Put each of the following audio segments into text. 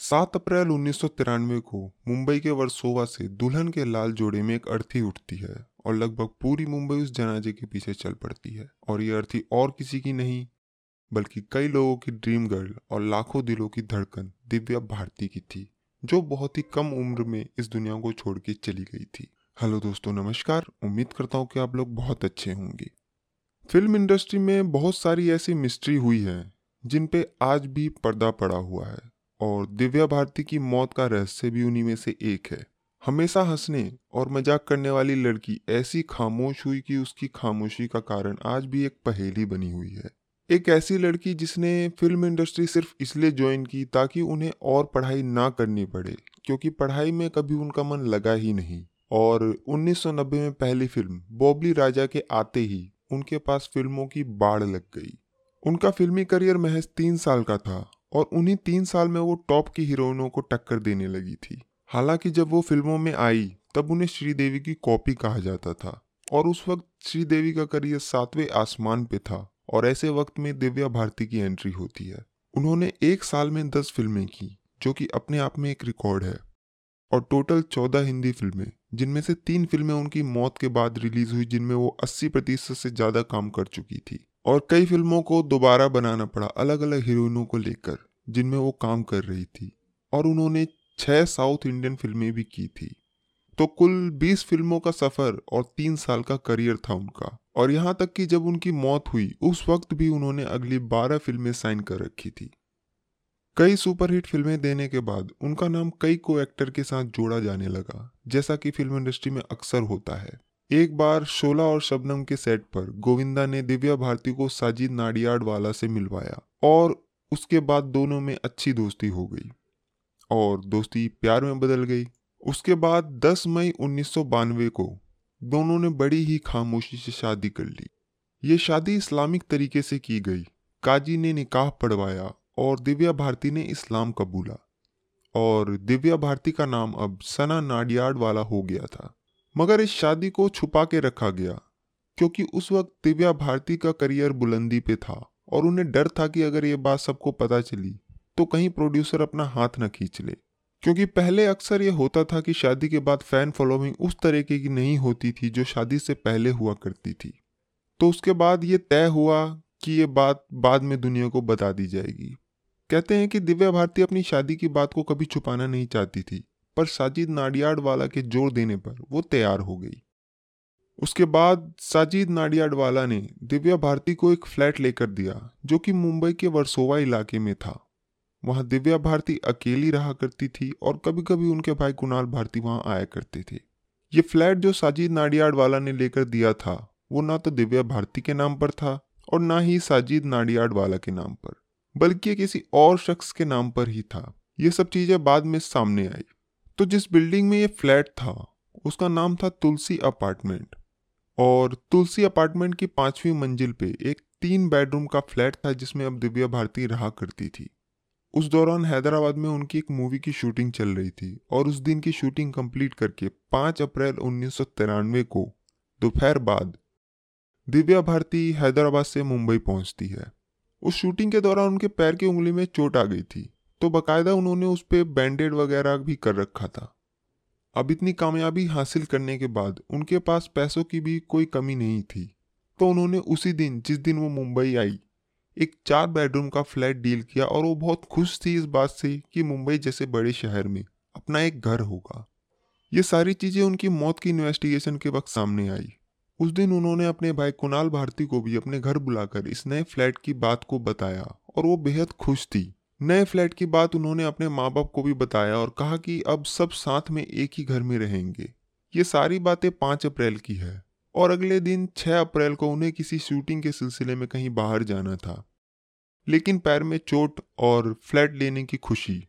सात अप्रैल उन्नीस सौ तिरानवे को मुंबई के वर्सोवा से दुल्हन के लाल जोड़े में एक अर्थी उठती है और लगभग पूरी मुंबई उस जनाजे के पीछे चल पड़ती है। और ये अर्थी और किसी की नहीं, बल्कि कई लोगों की ड्रीम गर्ल और लाखों दिलों की धड़कन दिव्या भारती की थी, जो बहुत ही कम उम्र में इस दुनिया को छोड़ के चली गई थी। हेलो दोस्तों, नमस्कार। उम्मीद करता हूँ कि आप लोग बहुत अच्छे होंगे। फ़िल्म इंडस्ट्री में बहुत सारी ऐसी मिस्ट्री हुई है, जिन पे आज भी पर्दा पड़ा हुआ है। और दिव्या भारती की मौत का रहस्य भी उन्हीं में से एक है। हमेशा हंसने और मज़ाक करने वाली लड़की ऐसी खामोश हुई कि उसकी खामोशी का कारण आज भी एक पहेली बनी हुई है। एक ऐसी लड़की जिसने फ़िल्म इंडस्ट्री सिर्फ़ इसलिए ज्वाइन की ताकि उन्हें और पढ़ाई ना करनी पड़े, क्योंकि पढ़ाई में कभी उनका मन लगा ही नहीं। और 1990 में पहली फ़िल्म, बॉबली राजा के आते ही, उनके पास फ़िल्मों की बाढ़ लग गई। उनका फिल्मी करियर महज तीन साल का था और उन्हीं तीन साल में वो टॉप की हीरोइनों को टक्कर देने लगी थी। हालाँकि जब वो फ़िल्मों में आई, तब उन्हें श्रीदेवी की कॉपी कहा जाता था और उस वक्त श्रीदेवी का करियर सातवें आसमान पे था और ऐसे वक्त में दिव्या भारती की एंट्री होती है। उन्होंने एक साल में दस फ़िल्में की, जो कि अपने आप में एक रिकॉर्ड है और टोटल चौदह हिंदी फ़िल्में, जिनमें से तीन फ़िल्में उनकी मौत के बाद रिलीज़ हुई, जिनमें वो 80 प्रतिशत से ज़्यादा काम कर चुकी थी। और कई फ़िल्मों को दोबारा बनाना पड़ा अलग अलग हीरोइनों को लेकर, जिनमें वो काम कर रही थी, और उन्होंने छह साउथ इंडियन फ़िल्में भी की थी। तो कुल 20 फ़िल्मों का सफ़र और तीन साल का करियर था उनका, और यहाँ तक कि जब उनकी मौत हुई, उस वक्त भी उन्होंने अगली 12 फ़िल्में साइन कर रखी थी। कई सुपरहिट फ़िल्में देने के बाद, उनका नाम कई को एक्टर के साथ जोड़ा जाने लगा, जैसा कि फ़िल्म इंडस्ट्री में अक्सर होता है। एक बार शोला और शबनम के सेट पर गोविंदा ने दिव्या भारती को साजिद नाडियाड वाला से मिलवाया और उसके बाद दोनों में अच्छी दोस्ती हो गई और दोस्ती प्यार में बदल गई। उसके बाद 10 मई उन्नीस सौ बानवे को दोनों ने बड़ी ही खामोशी से शादी कर ली। ये शादी इस्लामिक तरीके से की गई। काजी ने निकाह पढ़वाया और दिव्या भारती ने इस्लाम कबूला और दिव्या भारती का नाम अब सना नाडियाड वाला हो गया था। मगर इस शादी को छुपा के रखा गया, क्योंकि उस वक्त दिव्या भारती का करियर बुलंदी पे था और उन्हें डर था कि अगर ये बात सबको पता चली तो कहीं प्रोड्यूसर अपना हाथ न खींच ले। क्योंकि पहले अक्सर ये होता था कि शादी के बाद फ़ैन फॉलोइंग उस तरीके की नहीं होती थी जो शादी से पहले हुआ करती थी। तो उसके बाद ये तय हुआ कि ये बात बाद में दुनिया को बता दी जाएगी। कहते हैं कि दिव्या भारती अपनी शादी की बात को कभी छुपाना नहीं चाहती थी पर साजिद नाडियाड वाला के ज़ोर देने पर वो तैयार हो गई। उसके बाद साजिद नाडियाड वाला ने दिव्या भारती को एक फ्लैट लेकर दिया, जो कि मुंबई के वर्सोवा इलाके में था। वहाँ दिव्या भारती अकेली रहा करती थी और कभी कभी उनके भाई कुणाल भारती वहाँ आया करते थे। ये फ्लैट जो साजिद नाडियाड वाला ने लेकर दिया था, वो ना तो दिव्या भारती के नाम पर था और ना ही साजिद नाडियाड वाला के नाम पर, बल्कि किसी और शख्स के नाम पर ही था। ये सब चीज़ें बाद में सामने आई। तो जिस बिल्डिंग में ये फ्लैट था, उसका नाम था तुलसी अपार्टमेंट। और तुलसी अपार्टमेंट की पांचवी मंजिल पे एक तीन बेडरूम का फ्लैट था जिसमें अब दिव्या भारती रहा करती थी। उस दौरान हैदराबाद में उनकी एक मूवी की शूटिंग चल रही थी और उस दिन की शूटिंग कंप्लीट करके 5 अप्रैल उन्नीस सौ तिरानवे को दोपहर बाद दिव्या भारती हैदराबाद से मुंबई पहुँचती है। उस शूटिंग के दौरान उनके पैर की उंगली में चोट आ गई थी। तो बाकायदा उन्होंने उस पर बैंडेड वगैरह भी कर रखा था। अब इतनी कामयाबी हासिल करने के बाद उनके पास पैसों की भी कोई कमी नहीं थी। तो उन्होंने उसी दिन, जिस दिन वो मुंबई आई, एक चार बेडरूम का फ्लैट डील किया और वो बहुत खुश थी इस बात से कि मुंबई जैसे बड़े शहर में अपना एक घर होगा। ये सारी चीज़ें उनकी मौत की इन्वेस्टिगेशन के वक्त सामने आई। उस दिन उन्होंने अपने भाई कुणाल भारती को भी अपने घर बुलाकर इस नए फ्लैट की बात को बताया और वो बेहद खुश थी। नए फ्लैट की बात उन्होंने अपने माँ बाप को भी बताया और कहा कि अब सब साथ में एक ही घर में रहेंगे। ये सारी बातें पाँच अप्रैल की है और अगले दिन छह अप्रैल को उन्हें किसी शूटिंग के सिलसिले में कहीं बाहर जाना था। लेकिन पैर में चोट और फ्लैट लेने की खुशी।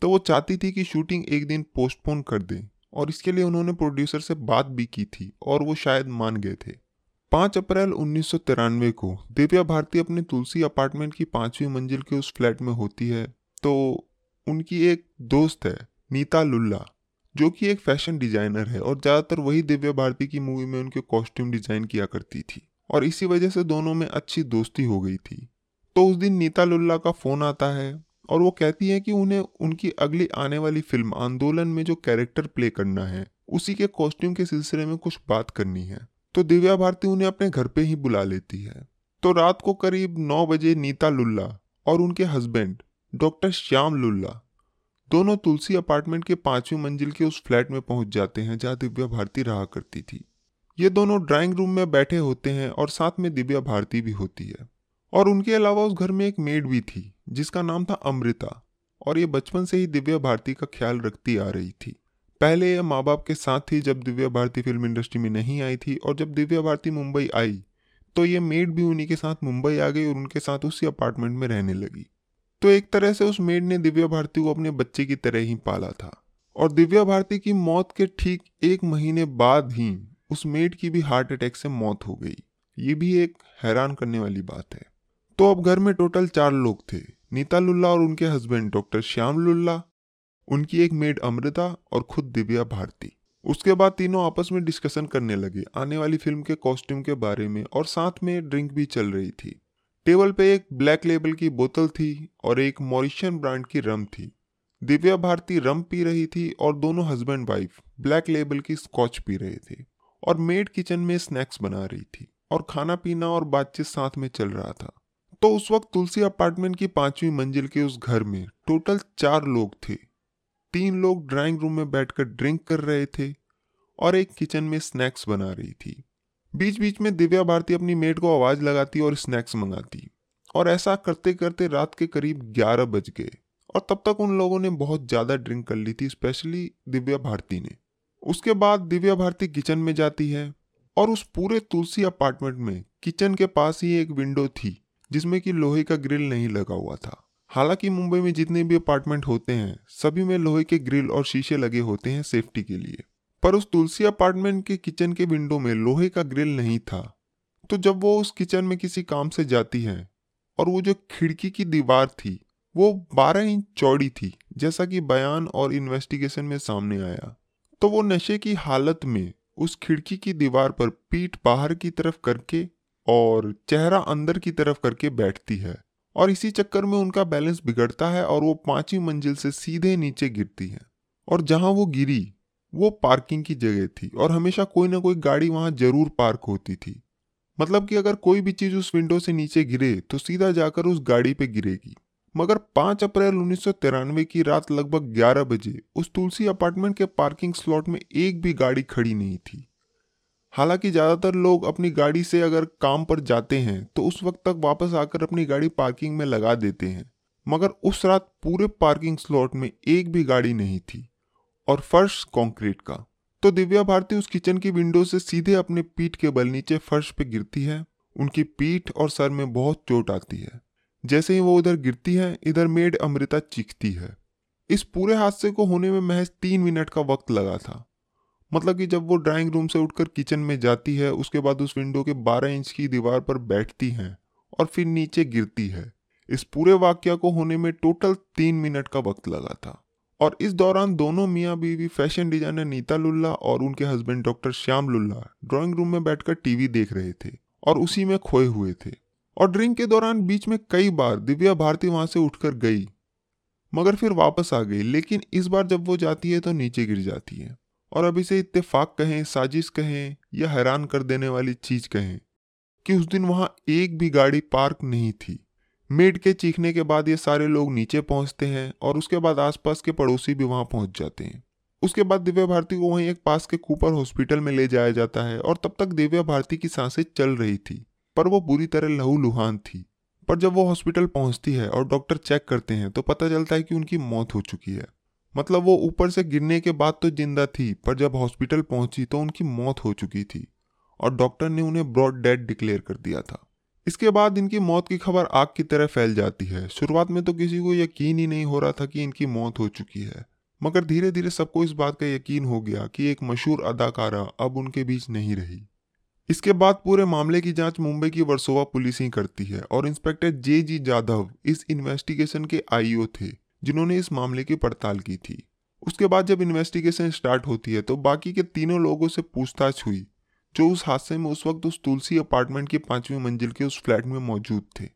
तो वो चाहती थी कि शूटिंग एक दिन पोस्टपोन कर दें और इसके लिए उन्होंने प्रोड्यूसर से बात भी की थी और वो शायद मान गए थे। पाँच अप्रैल उन्नीस सौ तिरानवे को दिव्या भारती अपने तुलसी अपार्टमेंट की पांचवी मंजिल के उस फ्लैट में होती है। तो उनकी एक दोस्त है, नीता लुल्ला, जो कि एक फ़ैशन डिज़ाइनर है और ज़्यादातर वही दिव्या भारती की मूवी में उनके कॉस्ट्यूम डिज़ाइन किया करती थी और इसी वजह से दोनों में अच्छी दोस्ती हो गई थी। तो उस दिन नीता लुल्ला का फ़ोन आता है और वो कहती है कि उन्हें उनकी अगली आने वाली फ़िल्म आंदोलन में जो कैरेक्टर प्ले करना है, उसी के कॉस्ट्यूम के सिलसिले में कुछ बात करनी है। तो दिव्या भारती उन्हें अपने घर पे ही बुला लेती है। तो रात को करीब नौ बजे नीता लुल्ला और उनके हस्बैंड, डॉक्टर श्याम लुल्ला, दोनों तुलसी अपार्टमेंट के पांचवी मंजिल के उस फ्लैट में पहुँच जाते हैं जहाँ दिव्या भारती रहा करती थी। ये दोनों ड्राइंग रूम में बैठे होते हैं और साथ में दिव्या भारती भी होती है। और उनके अलावा उस घर में एक मेड भी थी, जिसका नाम था अमृता, और ये बचपन से ही दिव्या भारती का ख्याल रखती आ रही थी। पहले यह माँ बाप के साथ थी जब दिव्या भारती फ़िल्म इंडस्ट्री में नहीं आई थी और जब दिव्या भारती मुंबई आई तो ये मेड भी उन्हीं के साथ मुंबई आ गई और उनके साथ उसी अपार्टमेंट में रहने लगी। तो एक तरह से उस मेड ने दिव्या भारती को अपने बच्चे की तरह ही पाला था और दिव्या भारती की मौत के ठीक एक महीने बाद ही उस मेड की भी हार्ट अटैक से मौत हो गई। ये भी एक हैरान करने वाली बात है। तो अब घर में टोटल चार लोग थे, नीता लुल्ला और उनके हस्बैंड डॉक्टर श्याम लुल्ला उनकी एक मेड अमृता और खुद दिव्या भारती। उसके बाद तीनों आपस में डिस्कशन करने लगे, आने वाली फ़िल्म के कॉस्ट्यूम के बारे में और साथ में ड्रिंक भी चल रही थी। टेबल पे एक ब्लैक लेबल की बोतल थी और एक मॉरिशियन ब्रांड की रम थी। दिव्या भारती रम पी रही थी और दोनों हस्बैंड वाइफ ब्लैक लेबल की स्कॉच पी रहे थे और मेड किचन में स्नैक्स बना रही थी और खाना पीना और बातचीत साथ में चल रहा था। तो उस वक्त तुलसी अपार्टमेंट की पांचवी मंजिल के उस घर में टोटल चार लोग थे। तीन लोग ड्राइंग रूम में बैठकर ड्रिंक कर रहे थे और एक किचन में स्नैक्स बना रही थी। बीच बीच में दिव्या भारती अपनी मेड को आवाज़ लगाती और स्नैक्स मंगाती और ऐसा करते करते रात के करीब ग्यारह बज गए और तब तक उन लोगों ने बहुत ज़्यादा ड्रिंक कर ली थी स्पेशली दिव्या भारती ने। उसके बाद दिव्या भारती किचन में जाती है और उस पूरे तुलसी अपार्टमेंट में किचन के पास ही एक विंडो थी जिसमें कि लोहे का ग्रिल नहीं लगा हुआ था। हालाँकि मुंबई में जितने भी अपार्टमेंट होते हैं, सभी में लोहे के ग्रिल और शीशे लगे होते हैं सेफ्टी के लिए। पर उस तुलसी अपार्टमेंट के किचन के विंडो में लोहे का ग्रिल नहीं था। तो जब वो उस किचन में किसी काम से जाती है, और वो जो खिड़की की दीवार थी, वो 12 इंच चौड़ी थी, जैसा कि बयान और इन्वेस्टिगेशन में सामने आया तो वो नशे की हालत में उस खिड़की की दीवार पर पीठ बाहर की तरफ़ करके और चेहरा अंदर की तरफ़ करके बैठती है। और इसी चक्कर में उनका बैलेंस बिगड़ता है और वो पांचवी मंजिल से सीधे नीचे गिरती है। और जहाँ वो गिरी, वो पार्किंग की जगह थी और हमेशा कोई ना कोई गाड़ी वहाँ ज़रूर पार्क होती थी। मतलब कि अगर कोई भी चीज़ उस विंडो से नीचे गिरे तो सीधा जाकर उस गाड़ी पे गिरेगी। मगर 5 अप्रैल उन्नीस सौ तिरानवे की रात लगभग 11 बजे उस तुलसी अपार्टमेंट के पार्किंग स्लॉट में एक भी गाड़ी खड़ी नहीं थी। हालाँकि ज़्यादातर लोग अपनी गाड़ी से अगर काम पर जाते हैं तो उस वक्त तक वापस आकर अपनी गाड़ी पार्किंग में लगा देते हैं। मगर उस रात पूरे पार्किंग स्लॉट में एक भी गाड़ी नहीं थी, और फर्श कंक्रीट का। तो दिव्या भारती उस किचन की विंडो से सीधे अपने पीठ के बल नीचे फर्श पे गिरती है। उनकी पीठ और सर में बहुत चोट आती है। जैसे ही वो उधर गिरती है, इधर मेड अमृता चीखती है। इस पूरे हादसे को होने में महज तीन मिनट का वक्त लगा था। मतलब कि जब वो ड्राइंग रूम से उठकर किचन में जाती है, उसके बाद उस विंडो के 12 इंच की दीवार पर बैठती हैं और फिर नीचे गिरती है। इस पूरे वाक्य को होने में टोटल तीन मिनट का वक्त लगा था। और इस दौरान दोनों मियाँ बीवी फ़ैशन डिज़ाइनर नीता लुल्ला और उनके husband doctor Shyam Lulla drawing room में बैठकर टीवी देख रहे थे और उसी में खोए हुए थे। और ड्रिंक के दौरान बीच में कई बार दिव्या भारती वहाँ से उठकर गई, मगर फिर वापस आ गई, लेकिन इस बार जब वो जाती है तो नीचे गिर जाती है। और अब इसे इत्तेफाक कहें, साजिश कहें या हैरान कर देने वाली चीज़ कहें कि उस दिन वहाँ एक भी गाड़ी पार्क नहीं थी। मेड के चीखने के बाद ये सारे लोग नीचे पहुँचते हैं और उसके बाद आसपास के पड़ोसी भी वहाँ पहुँच जाते हैं। उसके बाद दिव्या भारती को वहीं एक पास के कूपर हॉस्पिटल में ले जाया जाता है और तब तक दिव्या भारती की साँसें चल रही थी, पर वो बुरी तरह लहू लुहान थी। पर जब वो हॉस्पिटल पहुँचती है और डॉक्टर चेक करते हैं तो पता चलता है कि उनकी मौत हो चुकी है। मतलब वो ऊपर से गिरने के बाद तो ज़िंदा थी, पर जब हॉस्पिटल पहुँची तो उनकी मौत हो चुकी थी और डॉक्टर ने उन्हें ब्रॉड डेड डिक्लेयर कर दिया था। इसके बाद इनकी मौत की खबर आग की तरह फैल जाती है। शुरुआत में तो किसी को यकीन ही नहीं हो रहा था कि इनकी मौत हो चुकी है, मगर धीरे धीरे सबको इस बात का यकीन हो गया कि एक मशहूर अदाकारा अब उनके बीच नहीं रही। इसके बाद पूरे मामले की जाँच मुंबई की वर्सोवा पुलिस ही करती है और इंस्पेक्टर जे जी जाधव इस इन्वेस्टिगेशन के आईओ थे। जिन्होंने इस मामले की पड़ताल की थी। उसके बाद जब इन्वेस्टिगेशन स्टार्ट होती है तो बाकी के तीनों लोगों से पूछताछ हुई, जो उस हादसे में उस वक्त उस तुलसी अपार्टमेंट की पांचवी मंजिल के उस फ्लैट में मौजूद थे।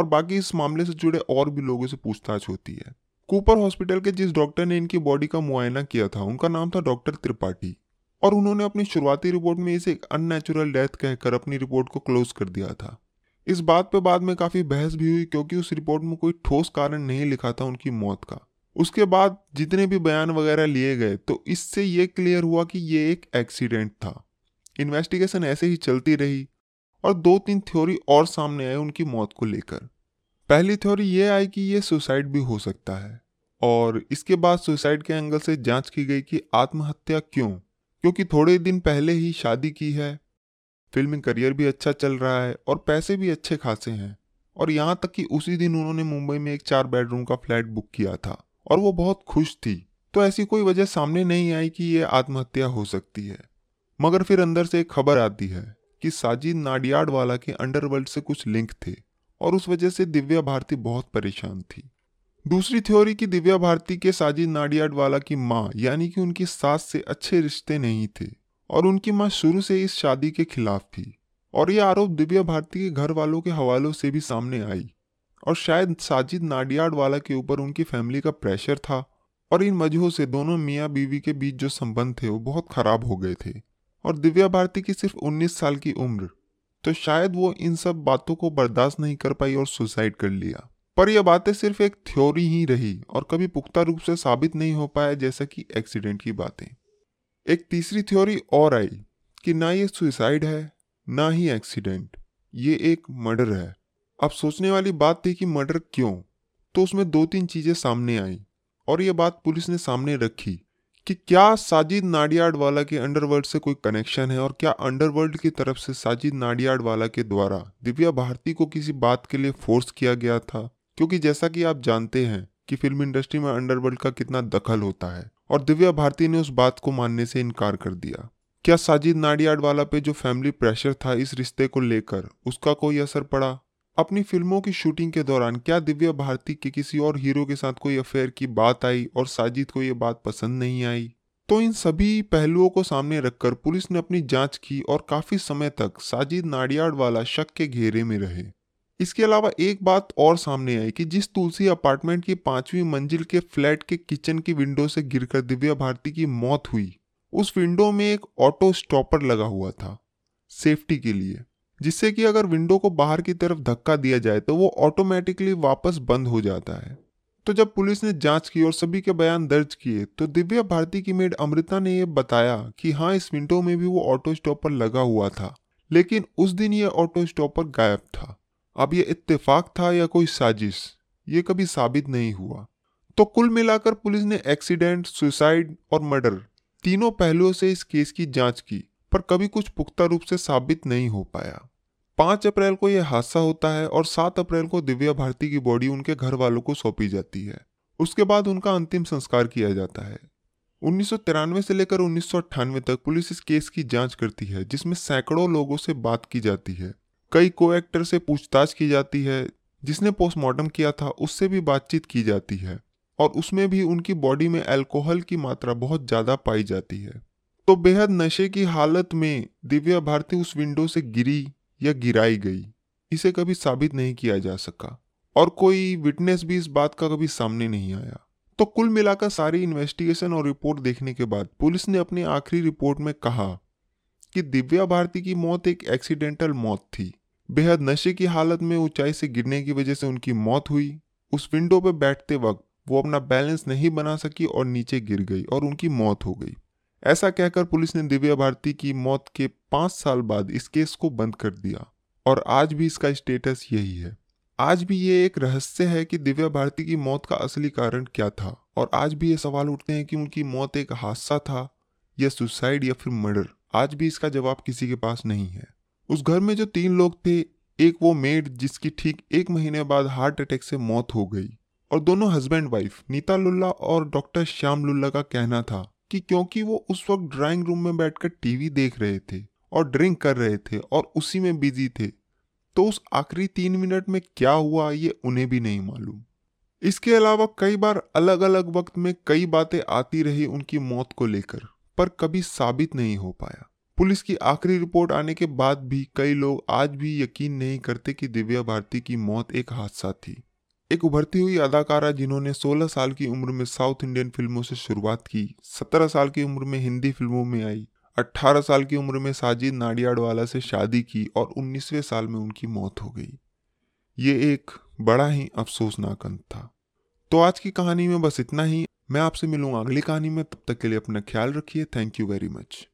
और बाकी इस मामले से जुड़े और भी लोगों से पूछताछ होती है। कूपर हॉस्पिटल के जिस डॉक्टर ने इनकी बॉडी का मुआयना किया था, उनका नाम था डॉक्टर त्रिपाठी। और उन्होंने अपनी शुरुआती रिपोर्ट में इसे एक अननेचुरल डेथ कहकर अपनी रिपोर्ट को क्लोज कर दिया था। इस बात पर बाद में काफ़ी बहस भी हुई क्योंकि उस रिपोर्ट में कोई ठोस कारण नहीं लिखा था उनकी मौत का। उसके बाद जितने भी बयान वगैरह लिए गए तो इससे ये क्लियर हुआ कि ये एक एक्सीडेंट था। इन्वेस्टिगेशन ऐसे ही चलती रही और दो तीन थ्योरी और सामने आए उनकी मौत को लेकर। पहली थ्योरी ये आई कि ये सुसाइड भी हो सकता है और इसके बाद सुसाइड के एंगल से जाँच की गई कि आत्महत्या क्यों? क्योंकि थोड़े दिन पहले ही शादी की है फिल्मिंग करियर भी अच्छा चल रहा है और पैसे भी अच्छे खासे हैं। और यहाँ तक कि उसी दिन उन्होंने मुंबई में एक चार बेडरूम का फ्लैट बुक किया था और वो बहुत खुश थी। तो ऐसी कोई वजह सामने नहीं आई कि ये आत्महत्या हो सकती है। मगर फिर अंदर से एक खबर आती है कि साजिद नाडियाड वाला के अंडरवर्ल्ड से कुछ लिंक थे और उस वजह से दिव्या भारती बहुत परेशान थी। दूसरी थ्योरी की दिव्या भारती के साजिद नाडियाड वाला की माँ, यानी कि उनकी सास से अच्छे रिश्ते नहीं थे। और उनकी माँ शुरू से इस शादी के खिलाफ थी और ये आरोप दिव्या भारती के घर वालों के हवालों से भी सामने आई। और शायद साजिद नाडियाड वाला के ऊपर उनकी फैमिली का प्रेशर था और इन वजहों से दोनों मियाँ बीवी के बीच जो संबंध थे वो बहुत खराब हो गए थे। और दिव्या भारती की सिर्फ़ 19 साल की उम्र तो शायद वो इन सब बातों को बर्दाश्त नहीं कर पाई और सुसाइड कर लिया। पर यह बातें सिर्फ़ एक थ्योरी ही रही और कभी पुख्ता रूप से साबित नहीं हो पाया जैसा कि एक्सीडेंट की बातें। एक तीसरी थ्योरी और आई कि ना ये सुसाइड है, ना ही एक्सीडेंट ये एक मर्डर है. अब सोचने वाली बात थी कि मर्डर क्यों? तो उसमें दो तीन चीज़ें सामने आई और ये बात पुलिस ने सामने रखी कि क्या साजिद नाडियाड वाला के अंडरवर्ल्ड से कोई कनेक्शन है और क्या अंडरवर्ल्ड की तरफ़ से साजिद नाडियाड वाला के द्वारा दिव्या भारती को किसी बात के लिए फोर्स किया गया था? क्योंकि जैसा कि आप जानते हैं कि फ़िल्म इंडस्ट्री में अंडरवर्ल्ड का कितना दखल होता है। और दिव्या भारती ने उस बात को मानने से इनकार कर दिया। क्या साजिद नाडियाड वाला पे जो फैमिली प्रेशर था इस रिश्ते को लेकर उसका कोई असर पड़ा? अपनी फ़िल्मों की शूटिंग के दौरान क्या दिव्या भारती के किसी और हीरो के साथ कोई अफेयर की बात आई और साजिद को ये बात पसंद नहीं आई? तो इन सभी पहलुओं को सामने रखकर पुलिस ने अपनी जाँच की और काफ़ी समय तक साजिद नाडियाड वाला शक के घेरे में रहे। इसके अलावा एक बात और सामने आई कि जिस तुलसी अपार्टमेंट की पांचवी मंजिल के फ्लैट के किचन की विंडो से गिरकर दिव्या भारती की मौत हुई, उस विंडो में एक ऑटो स्टॉपर लगा हुआ था, सेफ्टी के लिए, जिससे कि अगर विंडो को बाहर की तरफ़ धक्का दिया जाए तो वो ऑटोमेटिकली वापस बंद हो जाता है। तो जब पुलिस ने जाँच की और सभी के बयान दर्ज किए तो दिव्या भारती की मेड अमृता ने यह बताया कि हाँ इस विंडो में भी वो ऑटो स्टॉपर लगा हुआ था, लेकिन उस दिन यह ऑटो स्टॉपर गायब था। अब ये इत्तेफाक था या कोई साजिश? ये कभी साबित नहीं हुआ। तो कुल मिलाकर पुलिस ने एक्सीडेंट, सुसाइड और मर्डर तीनों पहलुओं से इस केस की जाँच की, पर कभी कुछ पुख्ता रूप से साबित नहीं हो पाया। पाँच अप्रैल को यह हादसा होता है और सात अप्रैल को दिव्या भारती की बॉडी उनके घर वालों को सौंपी जाती है। उसके बाद उनका अंतिम संस्कार किया जाता है। उन्नीस सौ तिरानवे से लेकर उन्नीस सौ अट्ठानवे तक पुलिस इस केस की जाँच करती है, जिसमें सैकड़ों लोगों से बात की जाती है। कई को एक्टर से पूछताछ की जाती है, जिसने पोस्टमार्टम किया था, उससे भी बातचीत की जाती है, और उसमें भी उनकी बॉडी में अल्कोहल की मात्रा बहुत ज़्यादा पाई जाती है। तो बेहद नशे की हालत में दिव्या भारती उस विंडो से गिरी या गिराई गई, इसे कभी साबित नहीं किया जा सका, और कोई विटनेस भी इस बात का कभी सामने नहीं आया। तो कुल मिलाकर सारी इन्वेस्टिगेशन और रिपोर्ट देखने के बाद पुलिस ने अपनी आखिरी रिपोर्ट में कहा कि दिव्या भारती की मौत एक एक्सीडेंटल मौत थी। बेहद नशे की हालत में ऊंचाई से गिरने की वजह से उनकी मौत हुई। उस विंडो पर बैठते वक्त वो अपना बैलेंस नहीं बना सकी और नीचे गिर गई और उनकी मौत हो गई। ऐसा कहकर पुलिस ने दिव्या भारती की मौत के पाँच साल बाद इस केस को बंद कर दिया। और आज भी इसका स्टेटस यही है। आज भी ये एक रहस्य है कि दिव्या भारती की मौत का असली कारण क्या था। और आज भी ये सवाल उठते हैं कि उनकी मौत एक हादसा था या सुसाइड या फिर मर्डर आज भी इसका जवाब किसी के पास नहीं है। उस घर में जो तीन लोग थे, एक वो मेड जिसकी ठीक एक महीने बाद हार्ट अटैक से मौत हो गई। और दोनों हस्बैंड वाइफ नीता लुल्ला और डॉक्टर श्याम लुल्ला का कहना था कि क्योंकि वो उस वक्त ड्राइंग रूम में बैठकर टीवी देख रहे थे और ड्रिंक कर रहे थे और उसी में बिज़ी थे तो उस आखिरी तीन मिनट में क्या हुआ ये उन्हें भी नहीं मालूम। इसके अलावा कई बार अलग अलग वक्त में कई बातें आती रही उनकी मौत को लेकर। पर कभी साबित नहीं हो पाया। पुलिस की आखिरी रिपोर्ट आने के बाद भी कई लोग आज भी यकीन नहीं करते कि दिव्या भारती की मौत एक हादसा थी। एक उभरती हुई अदाकारा जिन्होंने 16 साल की उम्र में साउथ इंडियन फ़िल्मों से शुरुआत की 17 साल की उम्र में हिंदी फ़िल्मों में आई 18 साल की उम्र में साजिद नाडियाडवाला से शादी की और 19वें साल में उनकी मौत हो गई। ये एक बड़ा ही अफसोसनाक अंत था। तो आज की कहानी में बस इतना ही। मैं आपसे मिलूँगा। अगली कहानी में तब तक के लिए अपना ख्याल रखिए। Thank you very much